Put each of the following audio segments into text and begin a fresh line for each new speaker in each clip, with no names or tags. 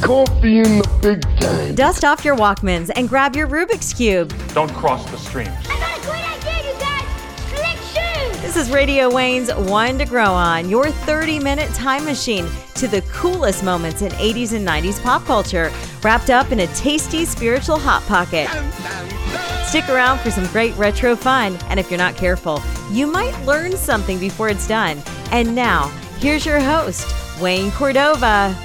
coffee in the big time.
Dust off your Walkmans and grab your Rubik's Cube.
Don't cross the streams.
I got a great idea, you guys! Click!
This is Radio Wayne's One to Grow On, your 30 minute time machine to the coolest moments in 80s and 90s pop culture, wrapped up in a tasty spiritual hot pocket. Stick around for some great retro fun, and if you're not careful, you might learn something before it's done. And now, here's your host, Wayne Cordova.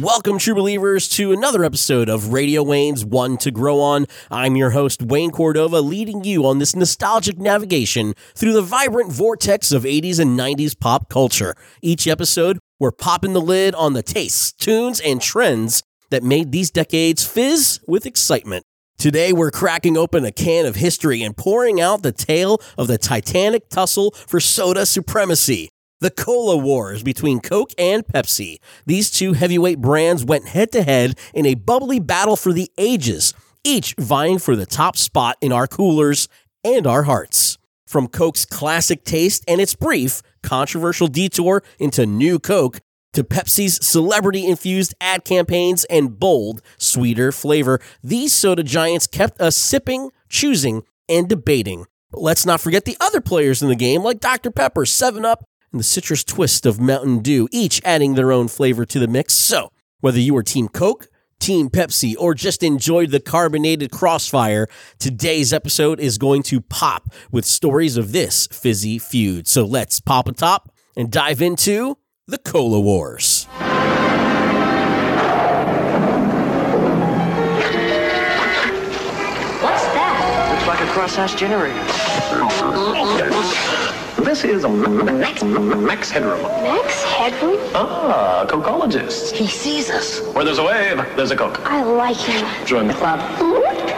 Welcome, true believers, to another episode of Radio Wayne's One to Grow On. I'm your host, Wayne Cordova, leading you on this nostalgic navigation through the vibrant vortex of 80s and 90s pop culture. Each episode, we're popping the lid on the tastes, tunes, and trends that made these decades fizz with excitement. Today, we're cracking open a can of history and pouring out the tale of the titanic tussle for soda supremacy. The Cola Wars between Coke and Pepsi. These two heavyweight brands went head to head in a bubbly battle for the ages, each vying for the top spot in our coolers and our hearts. From Coke's classic taste and its brief, controversial detour into New Coke, to Pepsi's celebrity infused ad campaigns and bold, sweeter flavor, these soda giants kept us sipping, choosing, and debating. But let's not forget the other players in the game like Dr. Pepper, 7 Up, and the citrus twist of Mountain Dew, each adding their own flavor to the mix. So, whether you are Team Coke, Team Pepsi, or just enjoyed the carbonated crossfire, today's episode is going to pop with stories of this fizzy feud. So let's pop a top and dive into the Cola Wars.
What's that?
Looks like a cross-hatch generator.
This is Max, Max Headroom.
Max Headroom?
Ah, Cokeologist.
He sees us.
Where there's a wave, there's a Coke.
I like him.
Join the club.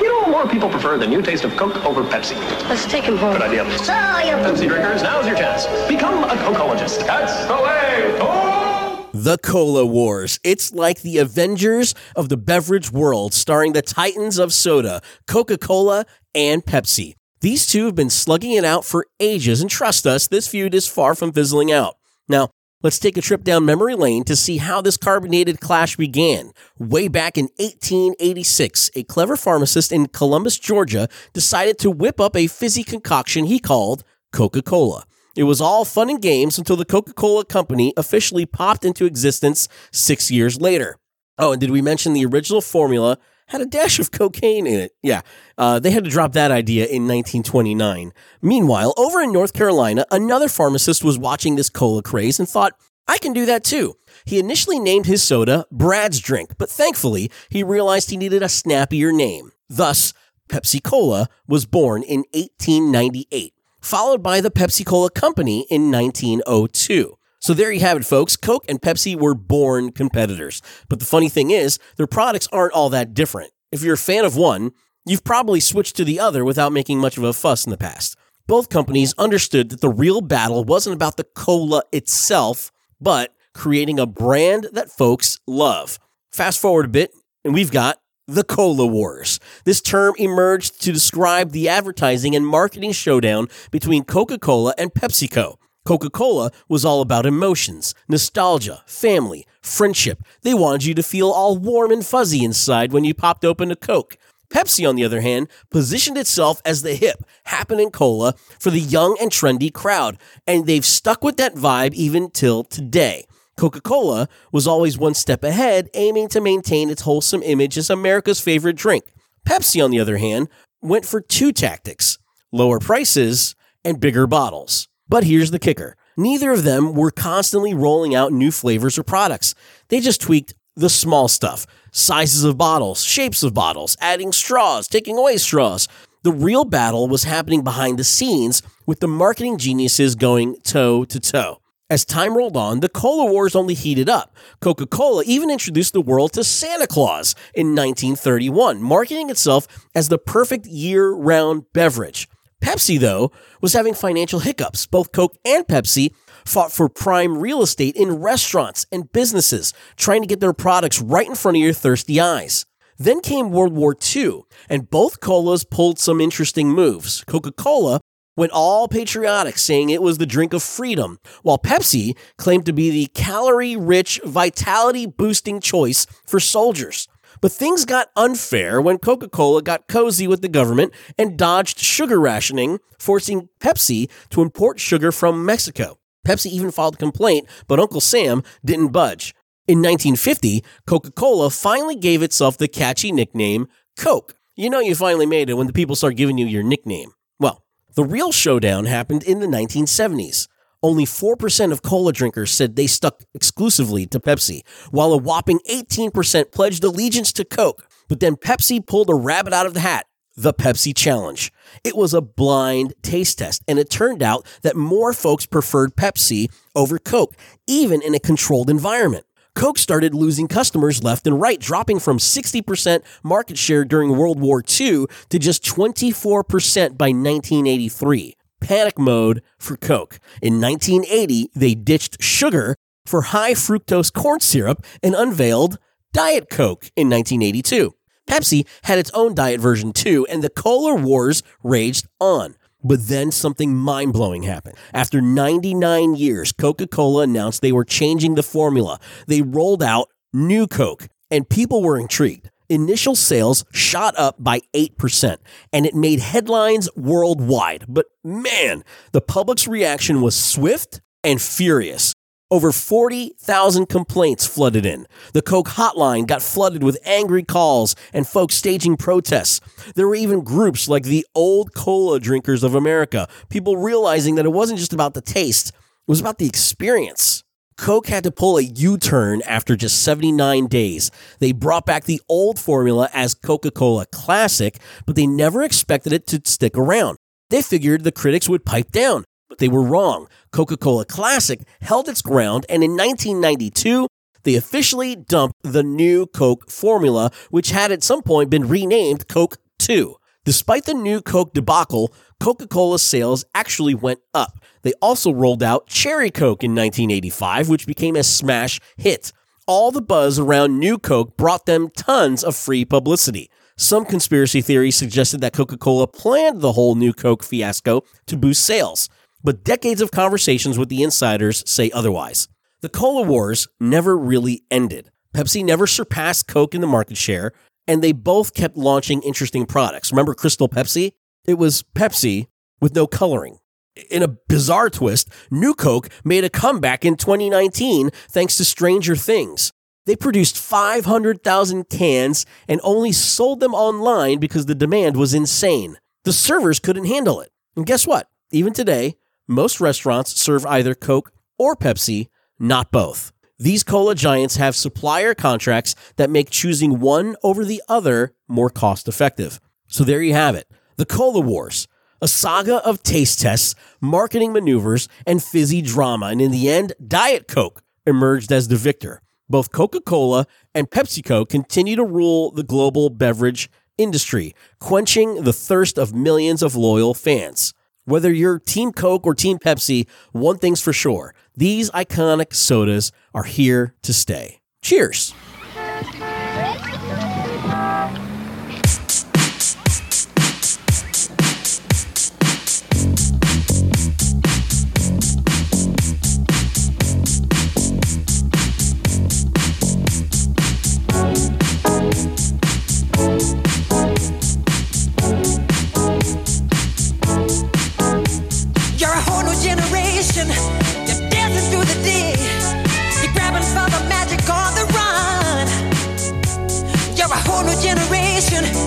You know, more people prefer the new taste of Coke over Pepsi.
Let's take him home.
Good idea.
So, you
Pepsi drinkers, now's your chance. Become a Cokeologist. That's the way. Oh!
The Cola Wars. It's like the Avengers of the beverage world, starring the titans of soda, Coca Cola and Pepsi. These two have been slugging it out for ages, and trust us, this feud is far from fizzling out. Now, let's take a trip down memory lane to see how this carbonated clash began. Way back in 1886, a clever pharmacist in Columbus, Georgia, decided to whip up a fizzy concoction he called Coca Cola. It was all fun and games until the Coca Cola Company officially popped into existence six years later. Oh, and did we mention the original formula had a dash of cocaine in it? Yeah, uh, they had to drop that idea in 1929. Meanwhile, over in North Carolina, another pharmacist was watching this cola craze and thought, I can do that too. He initially named his soda Brad's Drink, but thankfully, he realized he needed a snappier name. Thus, Pepsi Cola was born in 1898 followed by the Pepsi Cola Company in 1902. So there you have it, folks. Coke and Pepsi were born competitors. But the funny thing is, their products aren't all that different. If you're a fan of one, you've probably switched to the other without making much of a fuss in the past. Both companies understood that the real battle wasn't about the cola itself, but creating a brand that folks love. Fast forward a bit, and we've got the Cola Wars. This term emerged to describe the advertising and marketing showdown between Coca Cola and PepsiCo. Coca Cola was all about emotions, nostalgia, family, friendship. They wanted you to feel all warm and fuzzy inside when you popped open a Coke. Pepsi, on the other hand, positioned itself as the hip, happening cola for the young and trendy crowd, and they've stuck with that vibe even till today. Coca Cola was always one step ahead, aiming to maintain its wholesome image as America's favorite drink. Pepsi, on the other hand, went for two tactics lower prices and bigger bottles. But here's the kicker neither of them were constantly rolling out new flavors or products. They just tweaked the small stuff sizes of bottles, shapes of bottles, adding straws, taking away straws. The real battle was happening behind the scenes with the marketing geniuses going toe to toe. As time rolled on, the cola wars only heated up. Coca Cola even introduced the world to Santa Claus in 1931, marketing itself as the perfect year round beverage. Pepsi, though, was having financial hiccups. Both Coke and Pepsi fought for prime real estate in restaurants and businesses, trying to get their products right in front of your thirsty eyes. Then came World War II, and both colas pulled some interesting moves. Coca Cola went all patriotic, saying it was the drink of freedom, while Pepsi claimed to be the calorie rich, vitality boosting choice for soldiers. But things got unfair when Coca Cola got cozy with the government and dodged sugar rationing, forcing Pepsi to import sugar from Mexico. Pepsi even filed a complaint, but Uncle Sam didn't budge. In 1950, Coca Cola finally gave itself the catchy nickname Coke. You know you finally made it when the people start giving you your nickname. Well, the real showdown happened in the 1970s. Only 4% of cola drinkers said they stuck exclusively to Pepsi, while a whopping 18% pledged allegiance to Coke. But then Pepsi pulled a rabbit out of the hat the Pepsi Challenge. It was a blind taste test, and it turned out that more folks preferred Pepsi over Coke, even in a controlled environment. Coke started losing customers left and right, dropping from 60% market share during World War II to just 24% by 1983 panic mode for Coke. In 1980, they ditched sugar for high fructose corn syrup and unveiled Diet Coke in 1982. Pepsi had its own diet version too, and the cola wars raged on. But then something mind blowing happened. After 99 years, Coca Cola announced they were changing the formula. They rolled out New Coke, and people were intrigued initial sales shot up by 8%, and it made headlines worldwide. But man, the public's reaction was swift and furious. Over 40,000 complaints flooded in. The Coke hotline got flooded with angry calls and folks staging protests. There were even groups like the Old Cola Drinkers of America, people realizing that it wasn't just about the taste, it was about the experience. Coke had to pull a U turn after just 79 days. They brought back the old formula as Coca Cola Classic, but they never expected it to stick around. They figured the critics would pipe down, but they were wrong. Coca Cola Classic held its ground, and in 1992, they officially dumped the new Coke formula, which had at some point been renamed Coke 2. Despite the new Coke debacle, Coca Cola sales actually went up. They also rolled out Cherry Coke in 1985, which became a smash hit. All the buzz around New Coke brought them tons of free publicity. Some conspiracy theories suggested that Coca Cola planned the whole New Coke fiasco to boost sales, but decades of conversations with the insiders say otherwise. The cola wars never really ended. Pepsi never surpassed Coke in the market share, and they both kept launching interesting products. Remember Crystal Pepsi? It was Pepsi with no coloring. In a bizarre twist, New Coke made a comeback in 2019 thanks to Stranger Things. They produced 500,000 cans and only sold them online because the demand was insane. The servers couldn't handle it. And guess what? Even today, most restaurants serve either Coke or Pepsi, not both. These cola giants have supplier contracts that make choosing one over the other more cost effective. So there you have it the Cola Wars a saga of taste tests, marketing maneuvers, and fizzy drama. And in the end, Diet Coke emerged as the victor. Both Coca Cola and PepsiCo continue to rule the global beverage industry, quenching the thirst of millions of loyal fans. Whether you're Team Coke or Team Pepsi, one thing's for sure these iconic sodas are here to stay. Cheers. passion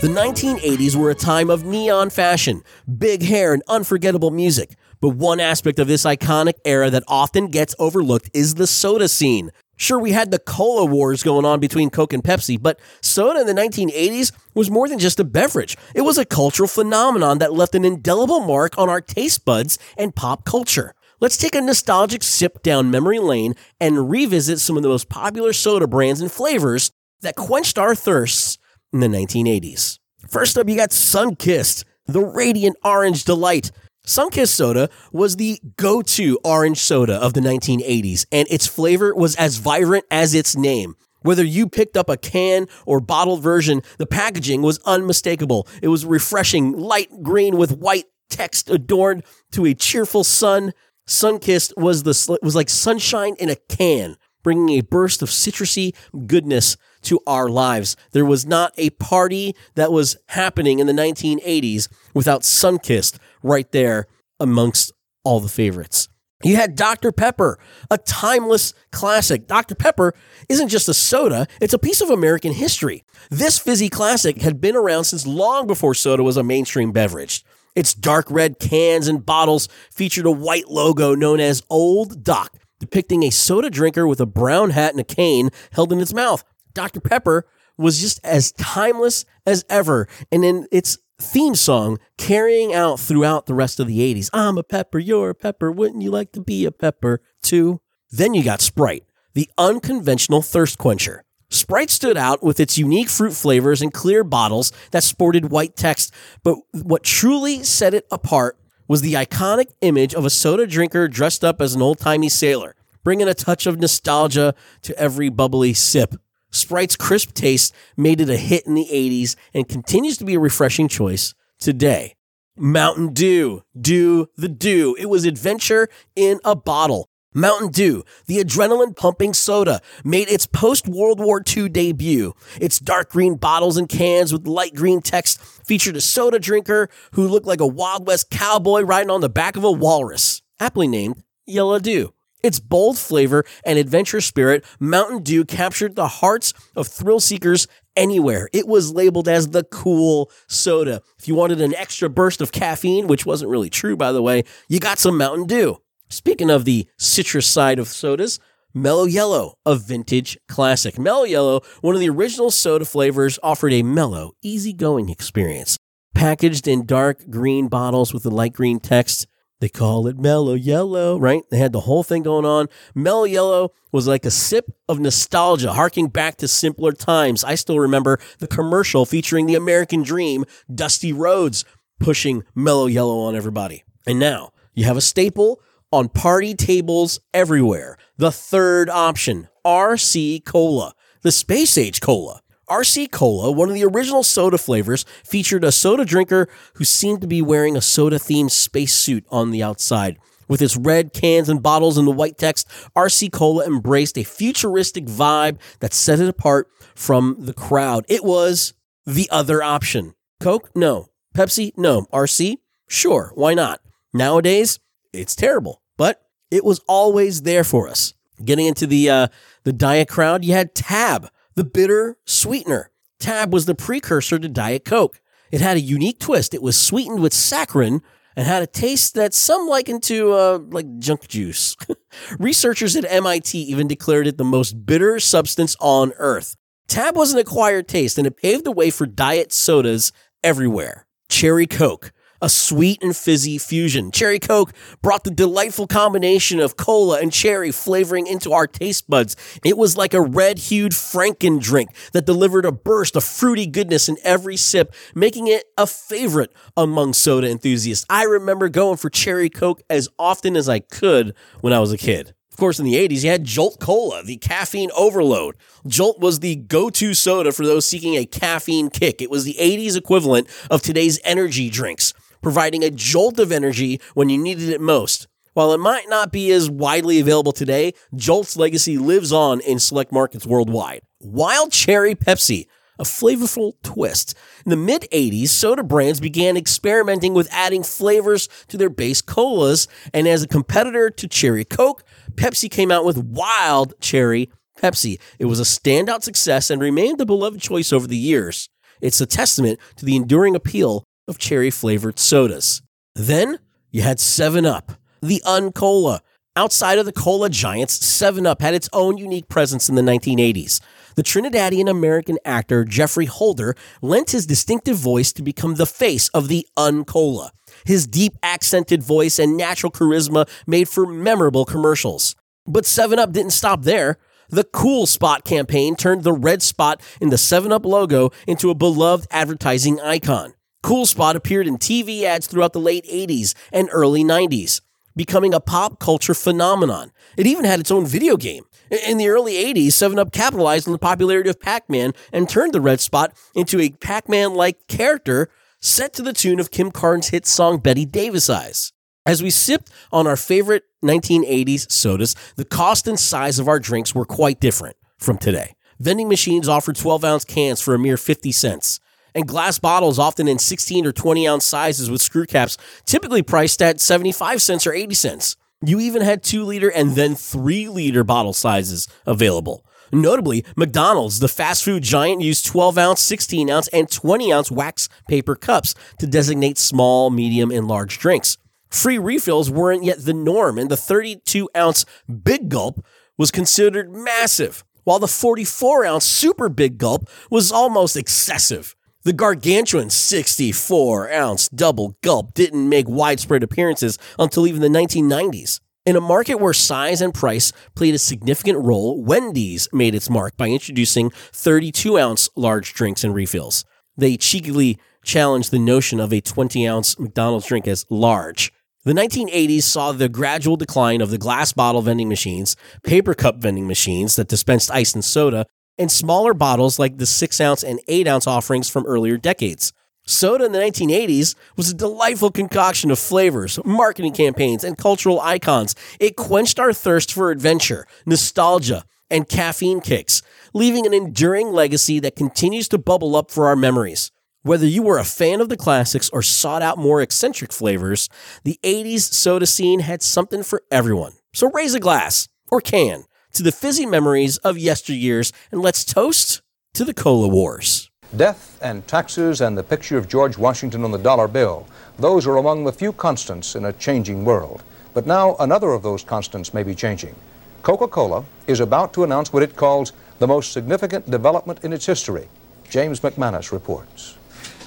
The 1980s were a time of neon fashion, big hair, and unforgettable music. But one aspect of this iconic era that often gets overlooked is the soda scene. Sure, we had the cola wars going on between Coke and Pepsi, but soda in the 1980s was more than just a beverage. It was a cultural phenomenon that left an indelible mark on our taste buds and pop culture. Let's take a nostalgic sip down memory lane and revisit some of the most popular soda brands and flavors that quenched our thirsts in the 1980s. First up, you got Sunkist, the radiant orange delight. Sunkist soda was the go to orange soda of the 1980s, and its flavor was as vibrant as its name. Whether you picked up a can or bottled version, the packaging was unmistakable. It was refreshing, light green with white text adorned to a cheerful sun. Sunkist was the was like sunshine in a can, bringing a burst of citrusy goodness to our lives. There was not a party that was happening in the 1980s without Sunkist right there amongst all the favorites. You had Dr. Pepper, a timeless classic. Dr. Pepper isn't just a soda, it's a piece of American history. This fizzy classic had been around since long before soda was a mainstream beverage. Its dark red cans and bottles featured a white logo known as Old Doc, depicting a soda drinker with a brown hat and a cane held in its mouth. Dr. Pepper was just as timeless as ever. And in its theme song, carrying out throughout the rest of the 80s I'm a pepper, you're a pepper, wouldn't you like to be a pepper too? Then you got Sprite, the unconventional thirst quencher. Sprite stood out with its unique fruit flavors and clear bottles that sported white text, but what truly set it apart was the iconic image of a soda drinker dressed up as an old timey sailor, bringing a touch of nostalgia to every bubbly sip. Sprite's crisp taste made it a hit in the 80s and continues to be a refreshing choice today. Mountain Dew, Dew the Dew. It was adventure in a bottle. Mountain Dew, the adrenaline pumping soda, made its post World War II debut. Its dark green bottles and cans with light green text featured a soda drinker who looked like a Wild West cowboy riding on the back of a walrus, aptly named Yellow Dew. Its bold flavor and adventure spirit, Mountain Dew captured the hearts of thrill seekers anywhere. It was labeled as the cool soda. If you wanted an extra burst of caffeine, which wasn't really true, by the way, you got some Mountain Dew. Speaking of the citrus side of sodas, Mellow Yellow, a vintage classic. Mellow Yellow, one of the original soda flavors, offered a mellow, easygoing experience. Packaged in dark green bottles with a light green text, they call it mellow yellow, right? They had the whole thing going on. Mellow yellow was like a sip of nostalgia, harking back to simpler times. I still remember the commercial featuring the American Dream, Dusty Rhodes, pushing mellow yellow on everybody. And now you have a staple on party tables everywhere. The third option, RC Cola, the space age cola. RC Cola, one of the original soda flavors, featured a soda drinker who seemed to be wearing a soda themed spacesuit on the outside. With its red cans and bottles and the white text, RC Cola embraced a futuristic vibe that set it apart from the crowd. It was the other option. Coke? No. Pepsi? No. RC? Sure. Why not? Nowadays, it's terrible, but it was always there for us. Getting into the uh, the diet crowd, you had Tab the bitter sweetener. Tab was the precursor to Diet Coke. It had a unique twist. It was sweetened with saccharin and had a taste that some likened to uh, like junk juice. Researchers at MIT even declared it the most bitter substance on earth. Tab was an acquired taste and it paved the way for diet sodas everywhere. Cherry Coke a sweet and fizzy fusion. Cherry Coke brought the delightful combination of cola and cherry flavoring into our taste buds. It was like a red hued Franken drink that delivered a burst of fruity goodness in every sip, making it a favorite among soda enthusiasts. I remember going for Cherry Coke as often as I could when I was a kid. Of course, in the 80s, you had Jolt Cola, the caffeine overload. Jolt was the go to soda for those seeking a caffeine kick. It was the 80s equivalent of today's energy drinks providing a jolt of energy when you needed it most. While it might not be as widely available today, Jolt's legacy lives on in select markets worldwide. Wild Cherry Pepsi, a flavorful twist. In the mid 80s, soda brands began experimenting with adding flavors to their base colas, and as a competitor to Cherry Coke, Pepsi came out with Wild Cherry Pepsi. It was a standout success and remained a beloved choice over the years. It's a testament to the enduring appeal of cherry flavored sodas. Then you had 7 Up, the Uncola. Outside of the cola giants, 7 Up had its own unique presence in the 1980s. The Trinidadian American actor Geoffrey Holder lent his distinctive voice to become the face of the Uncola. His deep accented voice and natural charisma made for memorable commercials. But 7 Up didn't stop there. The Cool Spot campaign turned the red spot in the 7 Up logo into a beloved advertising icon. Cool Spot appeared in TV ads throughout the late 80s and early 90s, becoming a pop culture phenomenon. It even had its own video game. In the early 80s, 7 Up capitalized on the popularity of Pac Man and turned the red spot into a Pac Man like character set to the tune of Kim Carnes' hit song Bette Davis Eyes. As we sipped on our favorite 1980s sodas, the cost and size of our drinks were quite different from today. Vending machines offered 12 ounce cans for a mere 50 cents, and glass bottles, often in 16 or 20 ounce sizes with screw caps, typically priced at 75 cents or 80 cents. You even had 2 liter and then 3 liter bottle sizes available. Notably, McDonald's, the fast food giant, used 12 ounce, 16 ounce, and 20 ounce wax paper cups to designate small, medium, and large drinks. Free refills weren't yet the norm, and the 32 ounce Big Gulp was considered massive, while the 44 ounce Super Big Gulp was almost excessive. The gargantuan 64 ounce double gulp didn't make widespread appearances until even the 1990s. In a market where size and price played a significant role, Wendy's made its mark by introducing 32 ounce large drinks and refills. They cheekily challenged the notion of a 20 ounce McDonald's drink as large. The 1980s saw the gradual decline of the glass bottle vending machines, paper cup vending machines that dispensed ice and soda, and smaller bottles like the 6 ounce and 8 ounce offerings from earlier decades. Soda in the 1980s was a delightful concoction of flavors, marketing campaigns, and cultural icons. It quenched our thirst for adventure, nostalgia, and caffeine kicks, leaving an enduring legacy that continues to bubble up for our memories. Whether you were a fan of the classics or sought out more eccentric flavors, the 80s soda scene had something for everyone. So raise a glass, or can, to the fizzy memories of yesteryears, and let's toast to the Cola Wars.
Death and taxes and the picture of George Washington on the dollar bill. Those are among the few constants in a changing world. But now another of those constants may be changing. Coca Cola is about to announce what it calls the most significant development in its history. James McManus reports.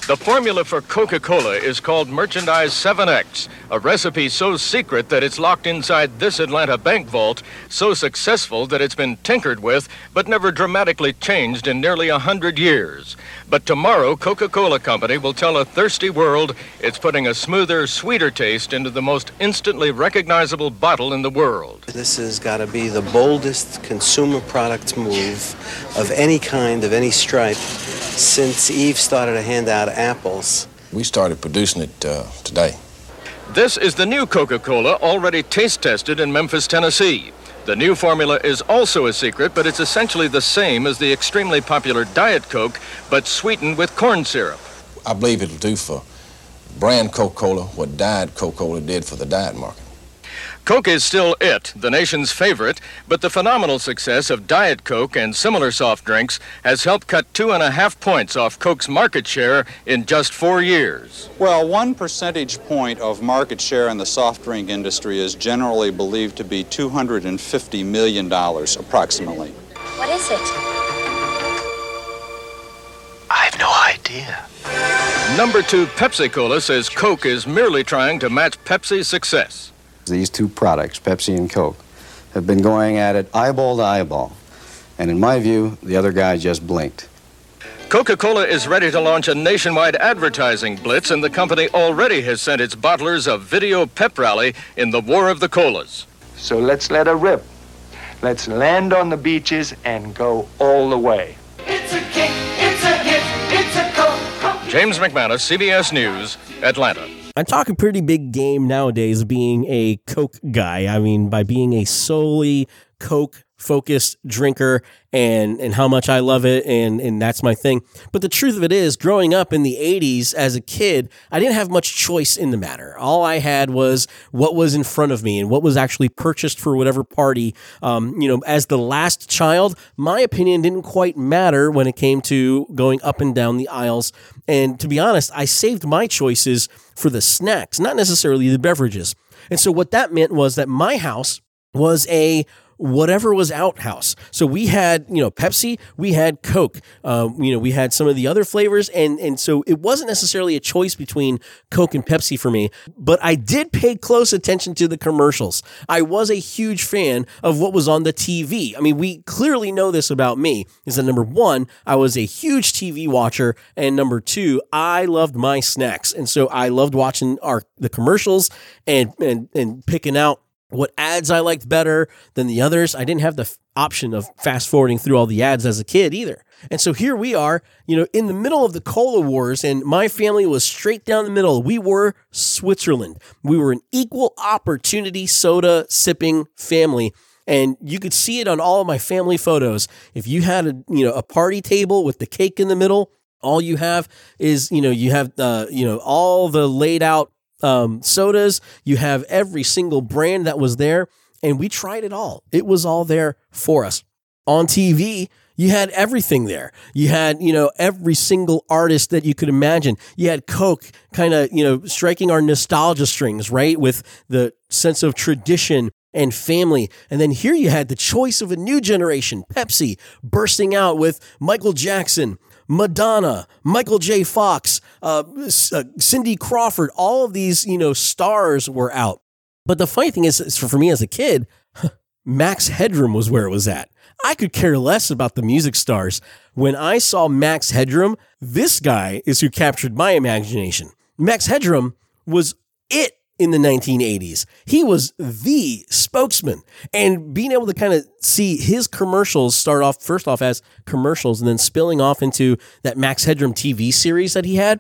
The formula for Coca Cola is called Merchandise 7X, a recipe so secret that it's locked inside this Atlanta bank vault, so successful that it's been tinkered with, but never dramatically changed in nearly a hundred years. But tomorrow, Coca Cola Company will tell a thirsty world it's putting a smoother, sweeter taste into the most instantly recognizable bottle in the world.
This has got to be the boldest consumer product move of any kind, of any stripe, since Eve started to hand out apples.
We started producing it uh, today.
This is the new Coca Cola, already taste tested in Memphis, Tennessee. The new formula is also a secret, but it's essentially the same as the extremely popular Diet Coke, but sweetened with corn syrup.
I believe it'll do for brand Coca Cola what Diet Coca Cola did for the diet market.
Coke is still it, the nation's favorite, but the phenomenal success of Diet Coke and similar soft drinks has helped cut two and a half points off Coke's market share in just four years.
Well, one percentage point of market share in the soft drink industry is generally believed to be $250 million approximately.
What is it?
I have no idea.
Number two Pepsi Cola says Coke is merely trying to match Pepsi's success.
These two products, Pepsi and Coke, have been going at it eyeball to eyeball. And in my view, the other guy just blinked.
Coca Cola is ready to launch a nationwide advertising blitz, and the company already has sent its bottlers a video pep rally in the War of the Colas.
So let's let her rip. Let's land on the beaches and go all the way.
It's a kick, it's a hit, it's a Coke.
James McManus, CBS News, Atlanta.
I'm talking pretty big game nowadays being a Coke guy. I mean, by being a solely Coke focused drinker and and how much I love it and and that's my thing. But the truth of it is growing up in the 80s as a kid, I didn't have much choice in the matter. All I had was what was in front of me and what was actually purchased for whatever party. Um, you know, as the last child, my opinion didn't quite matter when it came to going up and down the aisles. And to be honest, I saved my choices for the snacks, not necessarily the beverages. And so what that meant was that my house was a whatever was out house. So we had, you know, Pepsi, we had Coke, um, you know, we had some of the other flavors. And, and so it wasn't necessarily a choice between Coke and Pepsi for me, but I did pay close attention to the commercials. I was a huge fan of what was on the TV. I mean, we clearly know this about me is that number one, I was a huge TV watcher. And number two, I loved my snacks. And so I loved watching our, the commercials and, and, and picking out what ads I liked better than the others. I didn't have the f- option of fast forwarding through all the ads as a kid either. And so here we are, you know, in the middle of the cola wars, and my family was straight down the middle. We were Switzerland. We were an equal opportunity soda sipping family. And you could see it on all of my family photos. If you had a, you know, a party table with the cake in the middle, all you have is, you know, you have, uh, you know, all the laid out um, sodas. You have every single brand that was there, and we tried it all. It was all there for us. On TV, you had everything there. You had, you know, every single artist that you could imagine. You had Coke kind of, you know, striking our nostalgia strings, right? With the sense of tradition and family. And then here you had the choice of a new generation, Pepsi, bursting out with Michael Jackson, Madonna, Michael J. Fox, uh, uh, Cindy Crawford, all of these, you know, stars were out. But the funny thing is, for me as a kid, Max Headroom was where it was at. I could care less about the music stars. When I saw Max Headroom, this guy is who captured my imagination. Max Headroom was it in the 1980s. He was the spokesman. And being able to kind of see his commercials start off, first off, as commercials and then spilling off into that Max Headroom TV series that he had,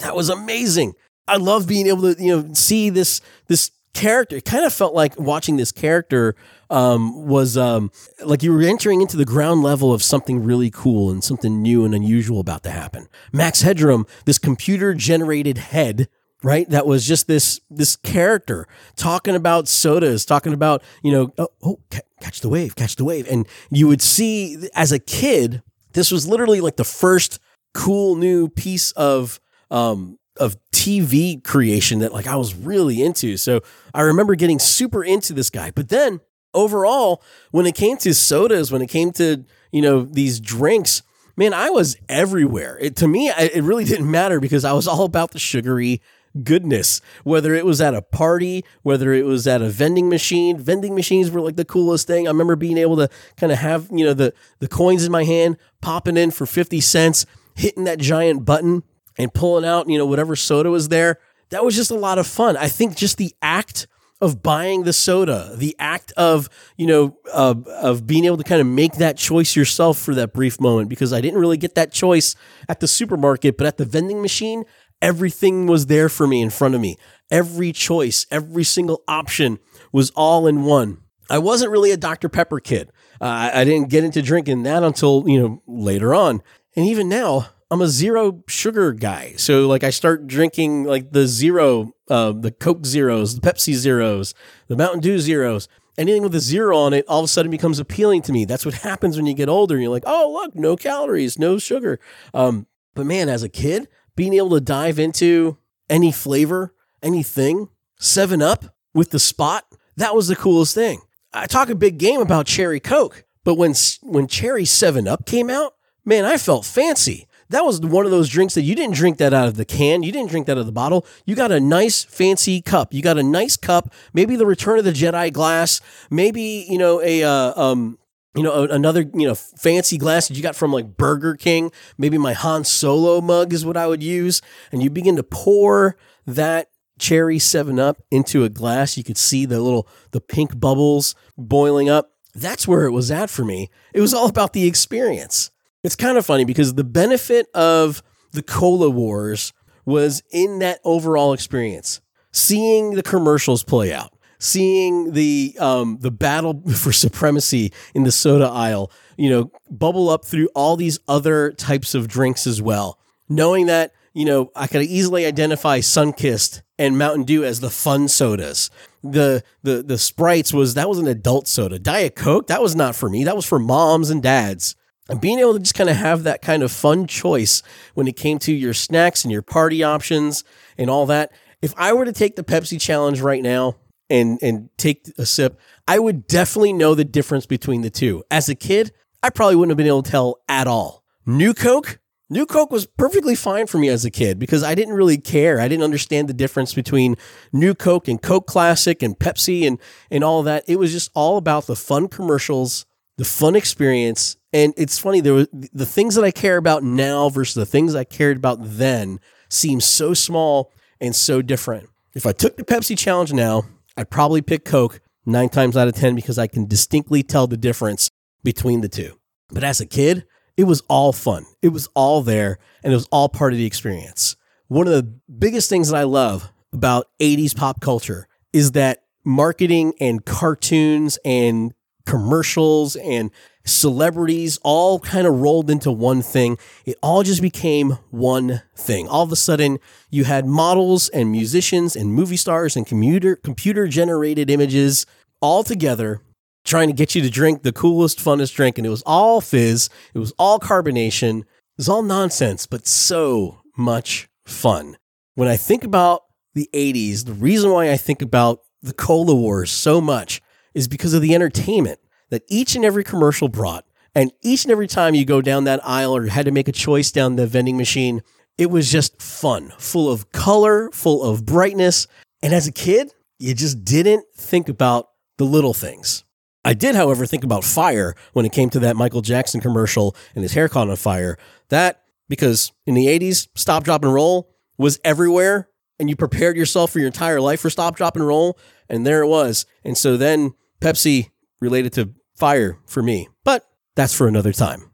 that was amazing. I love being able to, you know, see this, this character. It kind of felt like watching this character um, was um, like you were entering into the ground level of something really cool and something new and unusual about to happen. Max Headroom, this computer generated head right that was just this this character talking about sodas talking about you know oh, oh catch the wave catch the wave and you would see as a kid this was literally like the first cool new piece of um of TV creation that like I was really into. So I remember getting super into this guy. But then overall, when it came to sodas, when it came to, you know, these drinks, man, I was everywhere. It, to me, it really didn't matter because I was all about the sugary goodness. Whether it was at a party, whether it was at a vending machine, vending machines were like the coolest thing. I remember being able to kind of have, you know, the, the coins in my hand, popping in for 50 cents, hitting that giant button and pulling out, you know, whatever soda was there. That was just a lot of fun. I think just the act of buying the soda, the act of, you know, uh, of being able to kind of make that choice yourself for that brief moment, because I didn't really get that choice at the supermarket, but at the vending machine, everything was there for me in front of me. Every choice, every single option was all in one. I wasn't really a Dr. Pepper kid. Uh, I didn't get into drinking that until, you know, later on. And even now, I'm a zero sugar guy. So like I start drinking like the zero, uh, the Coke zeros, the Pepsi zeros, the Mountain Dew zeros. Anything with a zero on it all of a sudden becomes appealing to me. That's what happens when you get older. You're like, oh look, no calories, no sugar. Um, but man, as a kid, being able to dive into any flavor, anything, Seven Up with the spot, that was the coolest thing. I talk a big game about cherry Coke, but when when cherry Seven Up came out, man, I felt fancy that was one of those drinks that you didn't drink that out of the can. You didn't drink that out of the bottle. You got a nice fancy cup. You got a nice cup, maybe the Return of the Jedi glass, maybe, you know, a, uh, um, you know, another, you know, fancy glass that you got from like Burger King. Maybe my Han Solo mug is what I would use. And you begin to pour that cherry 7 up into a glass. You could see the little, the pink bubbles boiling up. That's where it was at for me. It was all about the experience. It's kind of funny because the benefit of the Cola Wars was in that overall experience. Seeing the commercials play out, seeing the um, the battle for supremacy in the soda aisle, you know, bubble up through all these other types of drinks as well. Knowing that, you know, I could easily identify Sunkist and Mountain Dew as the fun sodas. The the the Sprites was that was an adult soda. Diet Coke, that was not for me. That was for moms and dads. And being able to just kind of have that kind of fun choice when it came to your snacks and your party options and all that. If I were to take the Pepsi challenge right now and and take a sip, I would definitely know the difference between the two. As a kid, I probably wouldn't have been able to tell at all. New Coke, New Coke was perfectly fine for me as a kid because I didn't really care. I didn't understand the difference between New Coke and Coke Classic and Pepsi and and all that. It was just all about the fun commercials, the fun experience. And it's funny there were the things that I care about now versus the things I cared about then seem so small and so different. If I took the Pepsi challenge now, I'd probably pick Coke 9 times out of 10 because I can distinctly tell the difference between the two. But as a kid, it was all fun. It was all there and it was all part of the experience. One of the biggest things that I love about 80s pop culture is that marketing and cartoons and commercials and celebrities all kind of rolled into one thing. It all just became one thing. All of a sudden, you had models and musicians and movie stars and computer computer generated images all together trying to get you to drink the coolest, funnest drink. And it was all fizz, it was all carbonation, it was all nonsense, but so much fun. When I think about the 80s, the reason why I think about the Cola Wars so much is because of the entertainment that each and every commercial brought. And each and every time you go down that aisle or had to make a choice down the vending machine, it was just fun, full of color, full of brightness. And as a kid, you just didn't think about the little things. I did, however, think about fire when it came to that Michael Jackson commercial and his hair caught on fire. That, because in the 80s, stop, drop, and roll was everywhere, and you prepared yourself for your entire life for stop, drop, and roll, and there it was. And so then Pepsi related to fire for me. But that's for another time.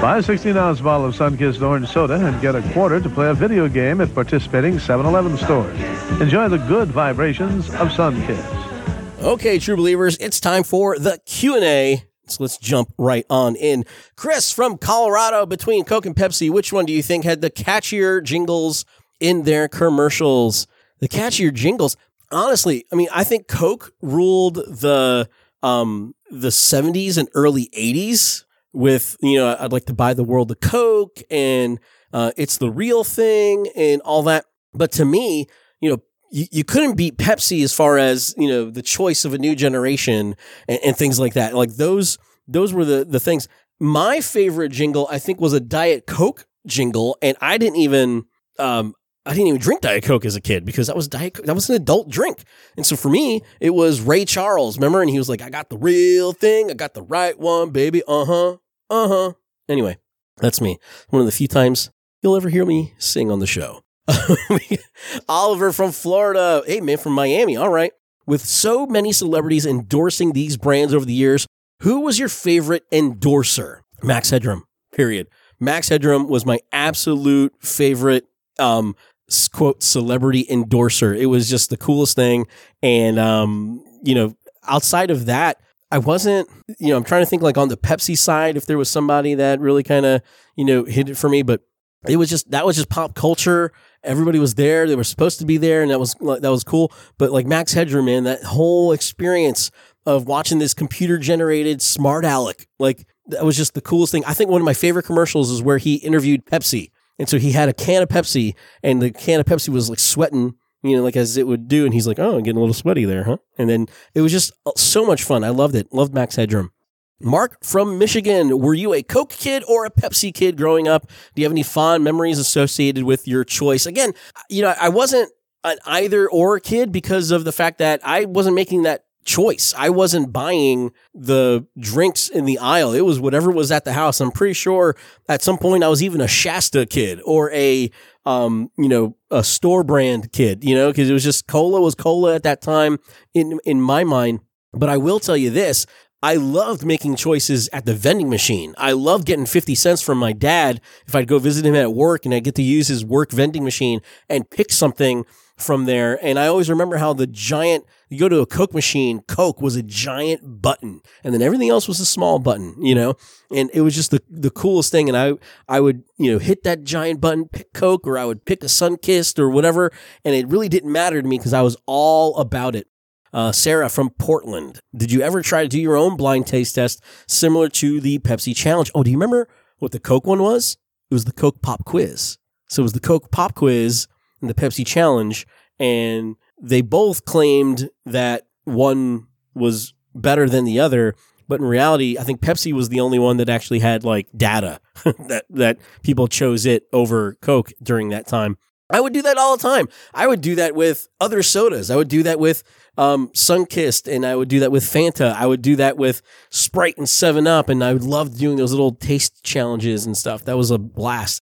Buy a 16 ounce bottle of Sunkist orange soda and get a quarter to play a video game at participating 7 Eleven stores. Enjoy the good vibrations of Sunkist.
Okay, true believers, it's time for the Q&A. So let's jump right on in. Chris from Colorado, between Coke and Pepsi, which one do you think had the catchier jingles in their commercials? The catchier jingles. Honestly, I mean, I think Coke ruled the um the 70s and early 80s with, you know, I'd like to buy the world of Coke and uh, it's the real thing and all that. But to me, you know, you, you couldn't beat Pepsi as far as, you know, the choice of a new generation and, and things like that. Like those, those were the, the things. My favorite jingle, I think, was a Diet Coke jingle. And I didn't even, um, I didn't even drink Diet Coke as a kid because that was Diet Coke. That was an adult drink. And so for me, it was Ray Charles, remember? And he was like, I got the real thing. I got the right one, baby. Uh huh. Uh huh. Anyway, that's me. One of the few times you'll ever hear me sing on the show. Oliver from Florida. Hey, man, from Miami. All right. With so many celebrities endorsing these brands over the years, who was your favorite endorser? Max Headroom, period. Max Headroom was my absolute favorite, um, quote, celebrity endorser. It was just the coolest thing. And, um, you know, outside of that, I wasn't, you know, I'm trying to think like on the Pepsi side if there was somebody that really kind of, you know, hit it for me, but it was just that was just pop culture. Everybody was there; they were supposed to be there, and that was that was cool. But like Max Headroom, man, that whole experience of watching this computer generated smart Alec, like that was just the coolest thing. I think one of my favorite commercials is where he interviewed Pepsi, and so he had a can of Pepsi, and the can of Pepsi was like sweating you know, like as it would do. And he's like, oh, I'm getting a little sweaty there, huh? And then it was just uh, so much fun. I loved it. Loved Max Headroom. Mark from Michigan, were you a Coke kid or a Pepsi kid growing up? Do you have any fond memories associated with your choice? Again, you know, I wasn't an either or kid because of the fact that I wasn't making that choice. I wasn't buying the drinks in the aisle. It was whatever was at the house. I'm pretty sure at some point I was even a Shasta kid or a um, you know, a store brand kid, you know, because it was just cola was cola at that time in in my mind. But I will tell you this, I loved making choices at the vending machine. I loved getting 50 cents from my dad if I'd go visit him at work and I'd get to use his work vending machine and pick something from there. And I always remember how the giant, you go to a Coke machine, Coke was a giant button and then everything else was a small button, you know? And it was just the, the coolest thing. And I, I would, you know, hit that giant button, pick Coke, or I would pick a Sunkist or whatever. And it really didn't matter to me because I was all about it. Uh, Sarah from Portland, did you ever try to do your own blind taste test similar to the Pepsi challenge? Oh, do you remember what the Coke one was? It was the Coke Pop Quiz. So it was the Coke Pop Quiz the Pepsi challenge. And they both claimed that one was better than the other. But in reality, I think Pepsi was the only one that actually had like data that, that people chose it over Coke during that time. I would do that all the time. I would do that with other sodas. I would do that with um, Sunkist, and I would do that with Fanta. I would do that with Sprite and Seven Up, and I would love doing those little taste challenges and stuff. That was a blast.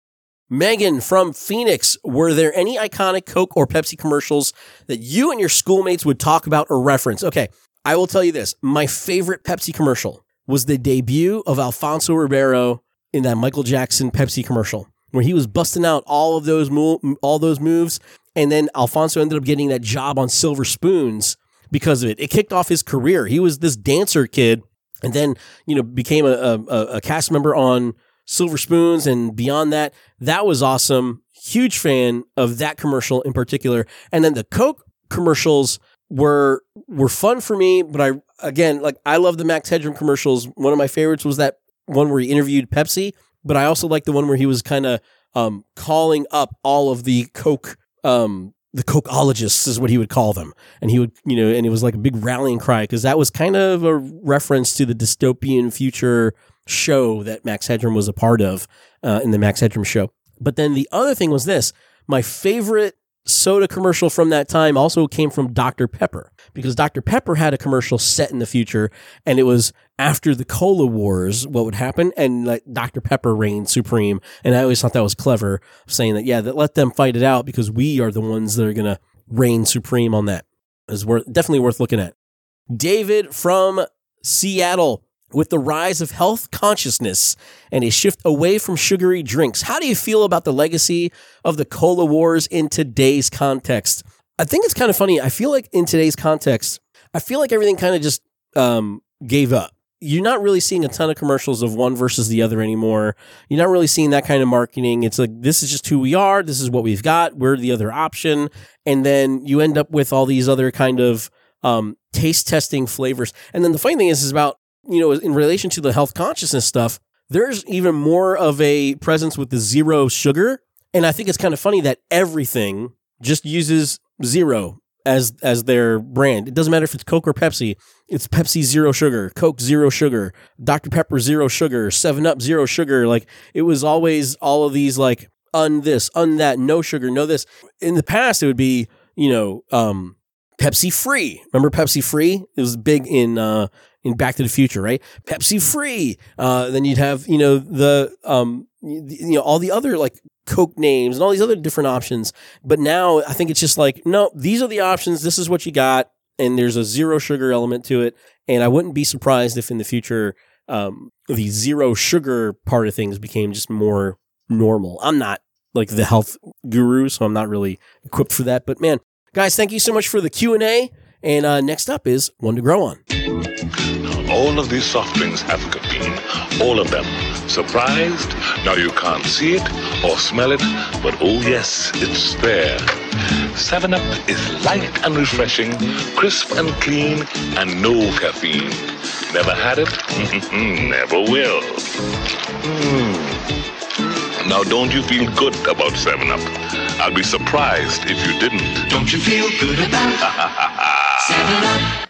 Megan from Phoenix, were there any iconic Coke or Pepsi commercials that you and your schoolmates would talk about or reference? Okay, I will tell you this. My favorite Pepsi commercial was the debut of Alfonso Ribeiro in that Michael Jackson Pepsi commercial where he was busting out all of those mo- all those moves and then Alfonso ended up getting that job on Silver Spoons because of it. It kicked off his career. He was this dancer kid and then, you know, became a, a, a cast member on Silver Spoons and beyond that. That was awesome. Huge fan of that commercial in particular. And then the Coke commercials were were fun for me, but I again, like I love the Max Headroom commercials. One of my favorites was that one where he interviewed Pepsi, but I also like the one where he was kind of um, calling up all of the Coke um, the cokeologists is what he would call them. And he would, you know, and it was like a big rallying cry because that was kind of a reference to the dystopian future show that Max Headroom was a part of uh, in the Max Headroom show. But then the other thing was this my favorite soda commercial from that time also came from Dr. Pepper because Dr. Pepper had a commercial set in the future and it was after the cola wars what would happen and like Dr. Pepper reigned supreme and I always thought that was clever saying that yeah that let them fight it out because we are the ones that are going to reign supreme on that is worth definitely worth looking at. David from Seattle with the rise of health consciousness and a shift away from sugary drinks. How do you feel about the legacy of the cola wars in today's context? I think it's kind of funny. I feel like in today's context, I feel like everything kind of just um, gave up. You're not really seeing a ton of commercials of one versus the other anymore. You're not really seeing that kind of marketing. It's like, this is just who we are. This is what we've got. We're the other option. And then you end up with all these other kind of um, taste testing flavors. And then the funny thing is, is about you know, in relation to the health consciousness stuff, there's even more of a presence with the zero sugar. And I think it's kind of funny that everything just uses zero as as their brand. It doesn't matter if it's Coke or Pepsi. It's Pepsi zero sugar, Coke zero sugar, Dr Pepper zero sugar, 7 Up zero sugar. Like it was always all of these like un this, un that, no sugar, no this. In the past it would be, you know, um Pepsi free. Remember Pepsi free? It was big in uh in Back to the Future, right? Pepsi free. Uh, then you'd have you know the um you know all the other like Coke names and all these other different options. But now I think it's just like no, these are the options. This is what you got, and there's a zero sugar element to it. And I wouldn't be surprised if in the future um, the zero sugar part of things became just more normal. I'm not like the health guru, so I'm not really equipped for that. But man, guys, thank you so much for the Q and A. And uh, next up is one to grow on.
All of these soft drinks have caffeine. All of them. Surprised? Now you can't see it or smell it, but oh yes, it's there. 7 Up is light and refreshing, crisp and clean, and no caffeine. Never had it? Never will. Mm. Now don't you feel good about 7 Up? I'd be surprised if you didn't. Don't you feel good about
7 Up?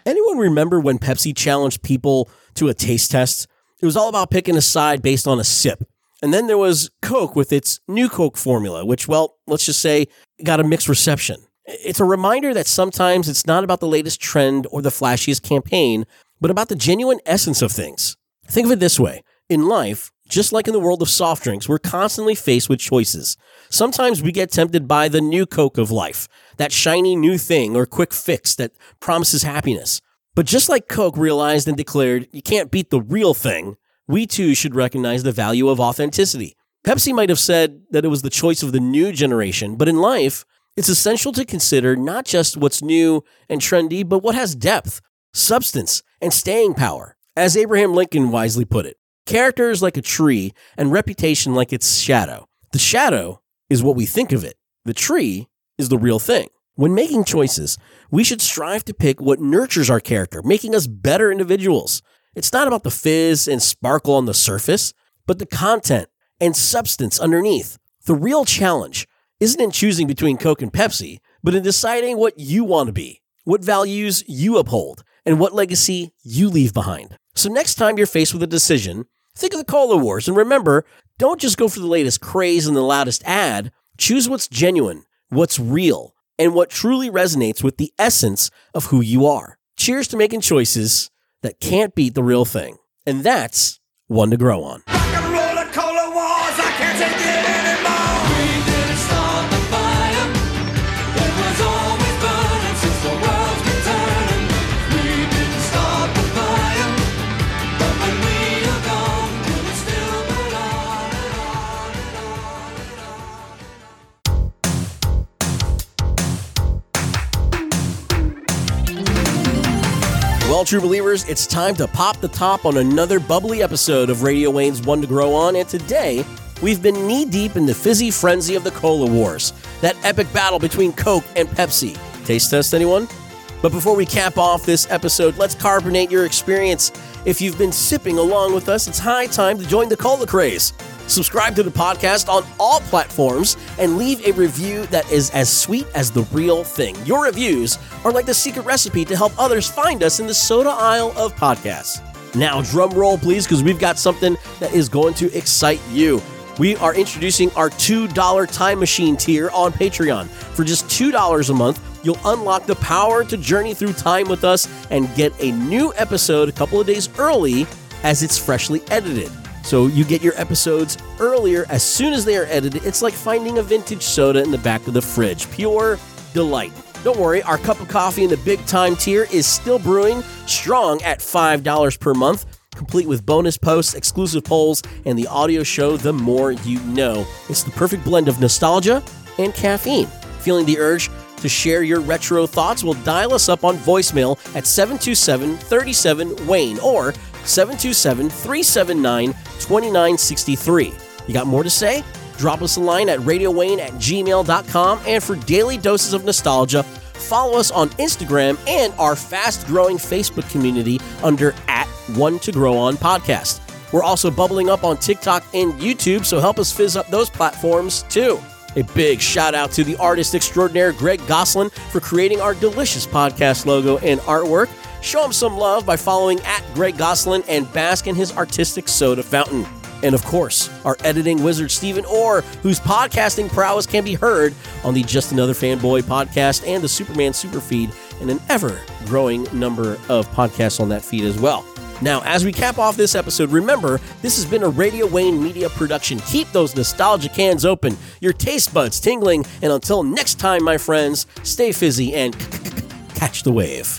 Anyone remember when Pepsi challenged people to a taste test? It was all about picking a side based on a sip. And then there was Coke with its new Coke formula, which, well, let's just say got a mixed reception. It's a reminder that sometimes it's not about the latest trend or the flashiest campaign, but about the genuine essence of things. Think of it this way in life, just like in the world of soft drinks, we're constantly faced with choices. Sometimes we get tempted by the new Coke of life, that shiny new thing or quick fix that promises happiness. But just like Coke realized and declared you can't beat the real thing, we too should recognize the value of authenticity. Pepsi might have said that it was the choice of the new generation, but in life, it's essential to consider not just what's new and trendy, but what has depth, substance, and staying power. As Abraham Lincoln wisely put it, character is like a tree and reputation like its shadow. The shadow is what we think of it, the tree is the real thing. When making choices, we should strive to pick what nurtures our character, making us better individuals. It's not about the fizz and sparkle on the surface, but the content and substance underneath. The real challenge isn't in choosing between Coke and Pepsi, but in deciding what you want to be, what values you uphold, and what legacy you leave behind. So next time you're faced with a decision, think of the Cola Wars and remember, don't just go for the latest craze and the loudest ad. Choose what's genuine, what's real, and what truly resonates with the essence of who you are. Cheers to making choices that can't beat the real thing. And that's one to grow on. Well, true believers, it's time to pop the top on another bubbly episode of Radio Wayne's One to Grow On. And today, we've been knee deep in the fizzy frenzy of the Cola Wars, that epic battle between Coke and Pepsi. Taste test, anyone? But before we cap off this episode, let's carbonate your experience. If you've been sipping along with us, it's high time to join the cola craze. Subscribe to the podcast on all platforms and leave a review that is as sweet as the real thing. Your reviews are like the secret recipe to help others find us in the soda aisle of podcasts. Now, drum roll, please, because we've got something that is going to excite you. We are introducing our $2 time machine tier on Patreon. For just $2 a month, you'll unlock the power to journey through time with us and get a new episode a couple of days early as it's freshly edited. So you get your episodes earlier as soon as they are edited. It's like finding a vintage soda in the back of the fridge. Pure delight. Don't worry, our cup of coffee in the big time tier is still brewing strong at $5 per month, complete with bonus posts, exclusive polls, and the audio show The More You Know. It's the perfect blend of nostalgia and caffeine. Feeling the urge to share your retro thoughts? Well, dial us up on voicemail at 727 37 Wayne or 727 379 2963. You got more to say? Drop us a line at radiowayne at gmail.com. And for daily doses of nostalgia, follow us on Instagram and our fast growing Facebook community under at One to Grow On Podcast. We're also bubbling up on TikTok and YouTube, so help us fizz up those platforms too. A big shout out to the artist extraordinaire Greg Goslin for creating our delicious podcast logo and artwork. Show him some love by following at Greg Goslin and bask in his artistic soda fountain. And of course, our editing wizard, Stephen Orr, whose podcasting prowess can be heard on the Just Another Fanboy podcast and the Superman Super Feed, and an ever growing number of podcasts on that feed as well. Now, as we cap off this episode, remember this has been a Radio Wayne media production. Keep those nostalgia cans open, your taste buds tingling, and until next time, my friends, stay fizzy and catch the wave.